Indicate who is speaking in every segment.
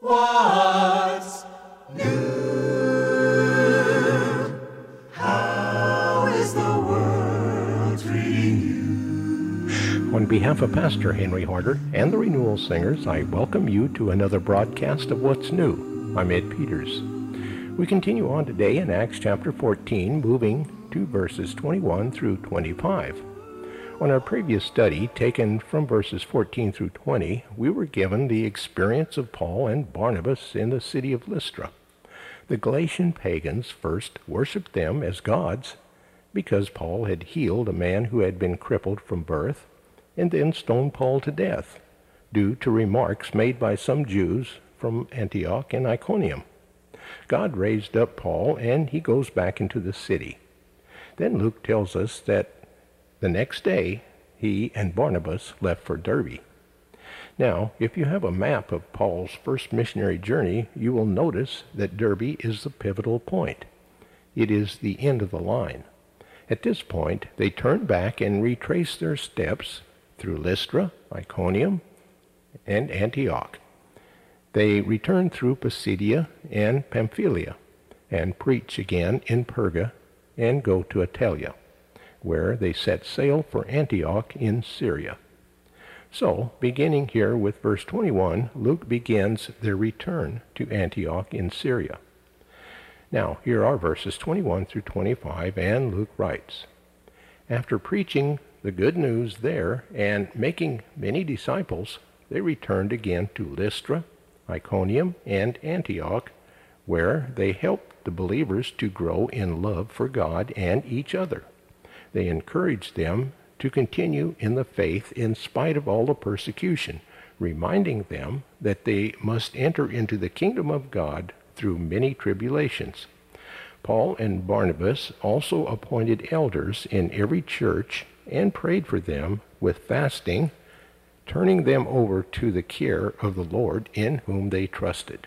Speaker 1: What's new? How is the world treating you?
Speaker 2: On behalf of Pastor Henry Harder and the Renewal Singers, I welcome you to another broadcast of What's New. I'm Ed Peters. We continue on today in Acts chapter 14, moving to verses 21 through 25. On our previous study, taken from verses 14 through 20, we were given the experience of Paul and Barnabas in the city of Lystra. The Galatian pagans first worshipped them as gods because Paul had healed a man who had been crippled from birth, and then stoned Paul to death, due to remarks made by some Jews from Antioch and Iconium. God raised up Paul, and he goes back into the city. Then Luke tells us that the next day, he and Barnabas left for Derbe. Now, if you have a map of Paul's first missionary journey, you will notice that Derbe is the pivotal point. It is the end of the line. At this point, they turn back and retrace their steps through Lystra, Iconium, and Antioch. They return through Pisidia and Pamphylia and preach again in Perga and go to Attalia where they set sail for Antioch in Syria. So, beginning here with verse 21, Luke begins their return to Antioch in Syria. Now, here are verses 21 through 25, and Luke writes After preaching the good news there and making many disciples, they returned again to Lystra, Iconium, and Antioch, where they helped the believers to grow in love for God and each other they encouraged them to continue in the faith in spite of all the persecution, reminding them that they must enter into the kingdom of God through many tribulations. Paul and Barnabas also appointed elders in every church and prayed for them with fasting, turning them over to the care of the Lord in whom they trusted.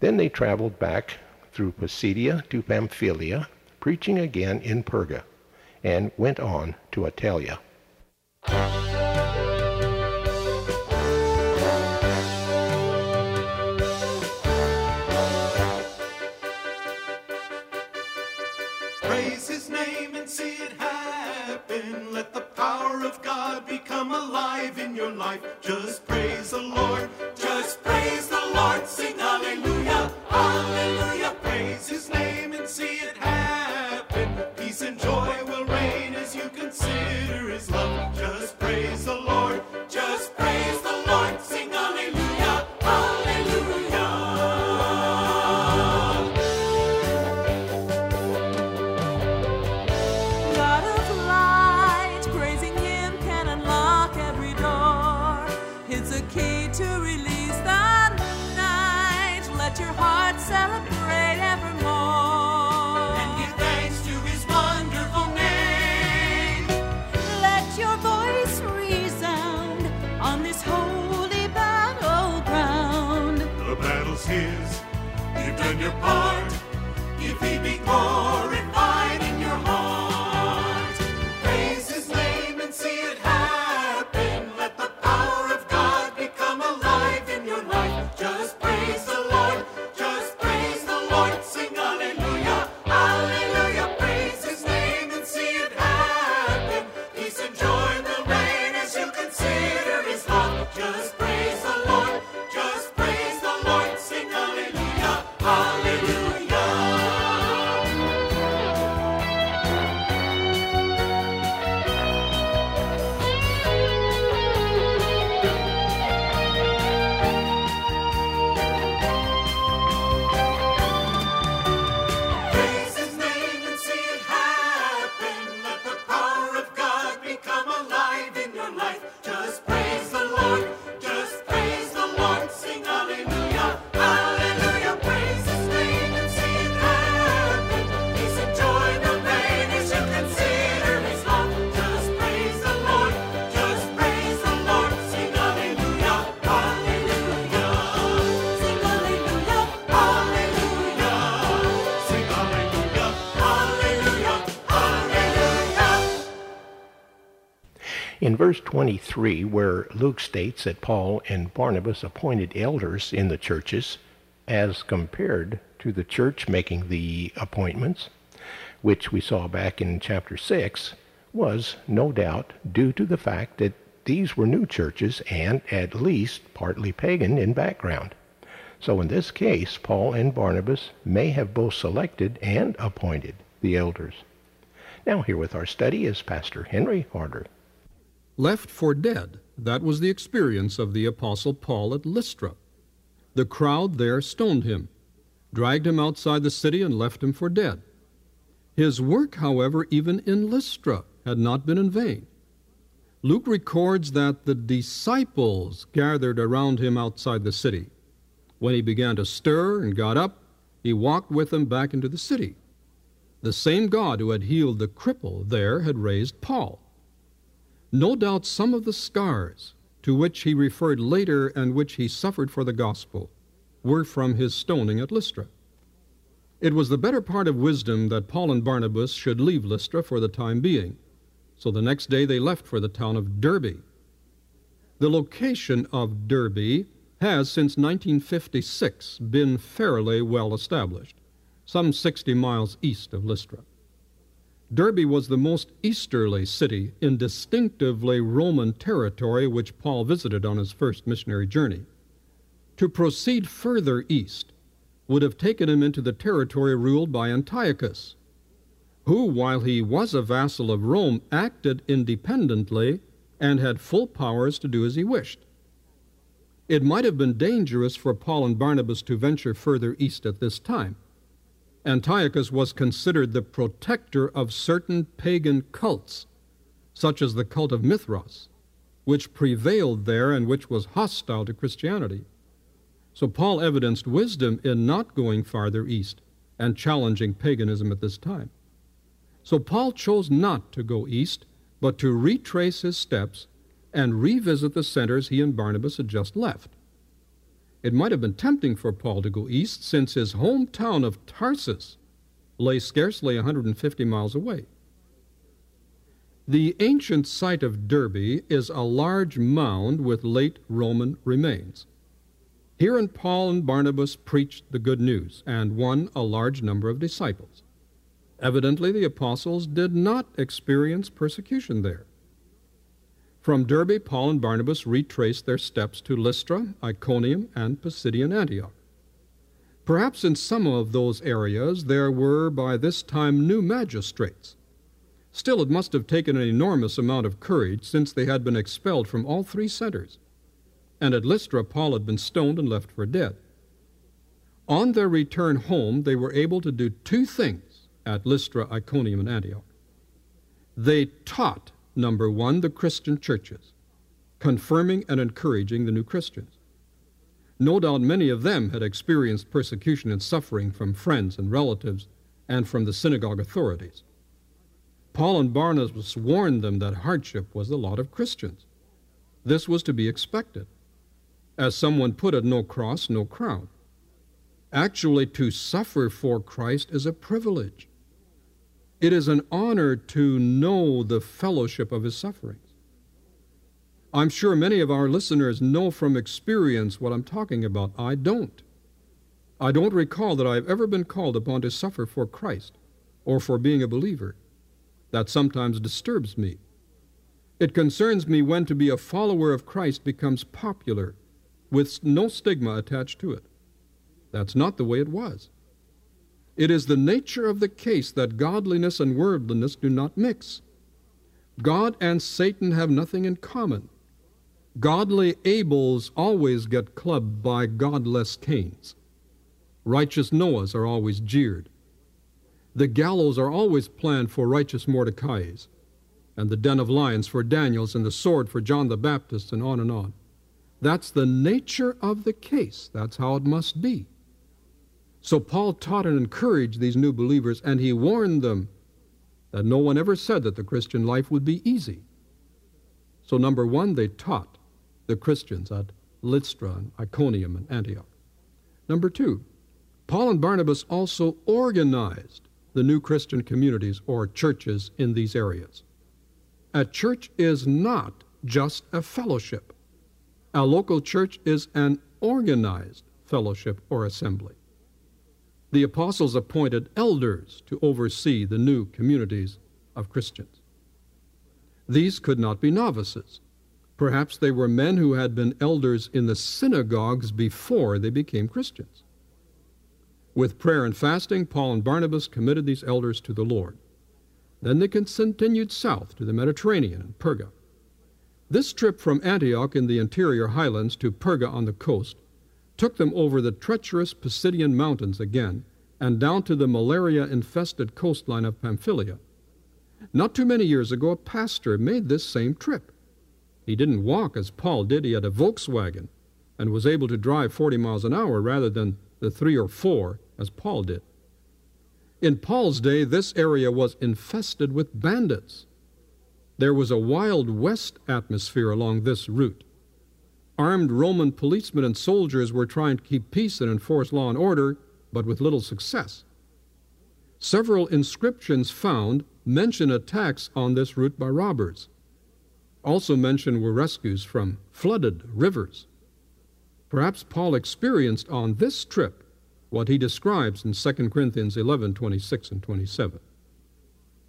Speaker 2: Then they traveled back through Pisidia to Pamphylia, preaching again in Perga and went on to Attalia.
Speaker 1: Praise his name and see it happen. Let the power of God become alive in your life. Just praise the Lord.
Speaker 3: Your
Speaker 1: part. If he be In
Speaker 2: verse 23, where Luke states that Paul and Barnabas appointed elders in the churches as compared to the church making the appointments, which we saw back in chapter 6, was no doubt due to the fact that these were new churches and at least partly pagan in background. So in this case, Paul and Barnabas may have both selected and appointed the elders. Now here with our study is Pastor Henry Harder.
Speaker 4: Left for dead, that was the experience of the Apostle Paul at Lystra. The crowd there stoned him, dragged him outside the city, and left him for dead. His work, however, even in Lystra, had not been in vain. Luke records that the disciples gathered around him outside the city. When he began to stir and got up, he walked with them back into the city. The same God who had healed the cripple there had raised Paul. No doubt some of the scars to which he referred later and which he suffered for the gospel were from his stoning at Lystra. It was the better part of wisdom that Paul and Barnabas should leave Lystra for the time being, so the next day they left for the town of Derbe. The location of Derbe has since 1956 been fairly well established, some 60 miles east of Lystra. Derbe was the most easterly city in distinctively Roman territory which Paul visited on his first missionary journey. To proceed further east would have taken him into the territory ruled by Antiochus, who, while he was a vassal of Rome, acted independently and had full powers to do as he wished. It might have been dangerous for Paul and Barnabas to venture further east at this time. Antiochus was considered the protector of certain pagan cults, such as the cult of Mithras, which prevailed there and which was hostile to Christianity. So Paul evidenced wisdom in not going farther east and challenging paganism at this time. So Paul chose not to go east, but to retrace his steps and revisit the centers he and Barnabas had just left. It might have been tempting for Paul to go east, since his hometown of Tarsus lay scarcely 150 miles away. The ancient site of Derbe is a large mound with late Roman remains. Here and Paul and Barnabas preached the good news and won a large number of disciples. Evidently, the apostles did not experience persecution there. From Derbe, Paul and Barnabas retraced their steps to Lystra, Iconium, and Pisidian Antioch. Perhaps in some of those areas there were by this time new magistrates. Still, it must have taken an enormous amount of courage since they had been expelled from all three centers. And at Lystra, Paul had been stoned and left for dead. On their return home, they were able to do two things at Lystra, Iconium, and Antioch. They taught number one, the Christian churches, confirming and encouraging the new Christians. No doubt many of them had experienced persecution and suffering from friends and relatives and from the synagogue authorities. Paul and Barnabas warned them that hardship was the lot of Christians. This was to be expected. As someone put it, no cross, no crown. Actually, to suffer for Christ is a privilege. It is an honor to know the fellowship of his sufferings. I'm sure many of our listeners know from experience what I'm talking about. I don't. I don't recall that I've ever been called upon to suffer for Christ or for being a believer. That sometimes disturbs me. It concerns me when to be a follower of Christ becomes popular with no stigma attached to it. That's not the way it was. It is the nature of the case that godliness and worldliness do not mix. God and Satan have nothing in common. Godly Abels always get clubbed by godless Cains. Righteous Noahs are always jeered. The gallows are always planned for righteous Mordecai's, and the den of lions for Daniel's, and the sword for John the Baptist, and on and on. That's the nature of the case. That's how it must be. So Paul taught and encouraged these new believers, and he warned them that no one ever said that the Christian life would be easy. So, number one, they taught the Christians at Lystra and Iconium and Antioch. Number two, Paul and Barnabas also organized the new Christian communities or churches in these areas. A church is not just a fellowship. A local church is an organized fellowship or assembly. The apostles appointed elders to oversee the new communities of Christians. These could not be novices. Perhaps they were men who had been elders in the synagogues before they became Christians. With prayer and fasting, Paul and Barnabas committed these elders to the Lord. Then they continued south to the Mediterranean and Perga. This trip from Antioch in the interior highlands to Perga on the coast took them over the treacherous Pisidian mountains again and down to the malaria infested coastline of Pamphylia. Not too many years ago, a pastor made this same trip. He didn't walk as Paul did, he had a Volkswagen and was able to drive 40 miles an hour rather than the three or four as Paul did. In Paul's day, this area was infested with bandits. There was a Wild West atmosphere along this route. Armed Roman policemen and soldiers were trying to keep peace and enforce law and order, but with little success. Several inscriptions found mention attacks on this route by robbers. Also mentioned were rescues from flooded rivers. Perhaps Paul experienced on this trip what he describes in 2 Corinthians 11 26 and 27.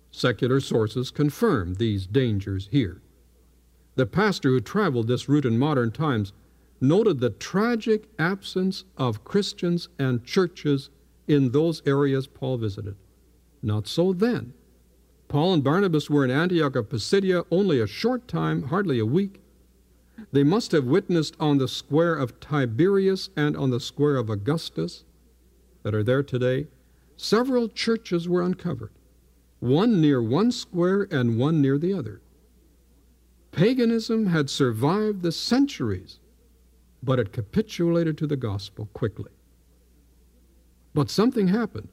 Speaker 4: Secular sources confirm these dangers here. The pastor who traveled this route in modern times noted the tragic absence of Christians and churches in those areas Paul visited. Not so then. Paul and Barnabas were in Antioch of Pisidia only a short time, hardly a week. They must have witnessed on the square of Tiberius and on the square of Augustus that are there today, several churches were uncovered, one near one square and one near the other. Paganism had survived the centuries, but it capitulated to the gospel quickly. But something happened,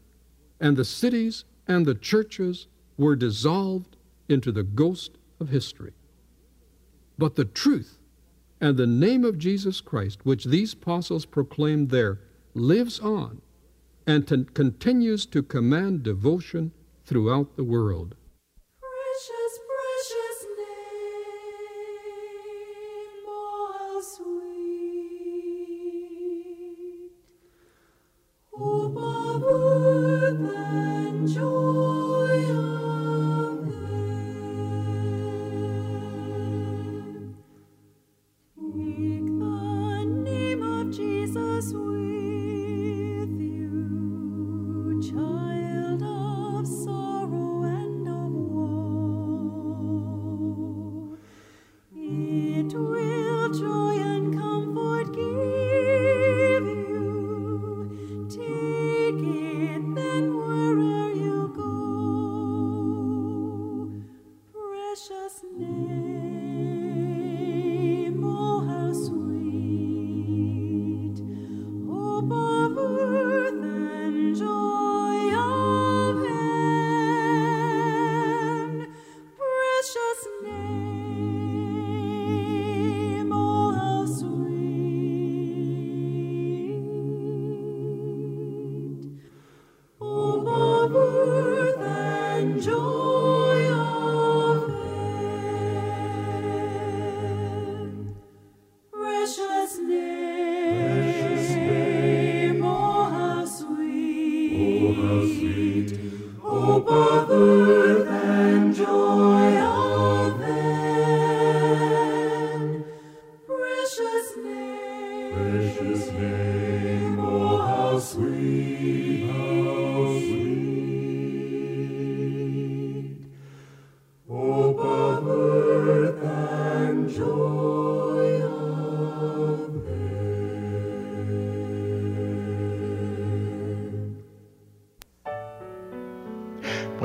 Speaker 4: and the cities and the churches were dissolved into the ghost of history. But the truth and the name of Jesus Christ, which these apostles proclaimed there, lives on and continues to command devotion throughout the world.
Speaker 3: Jesus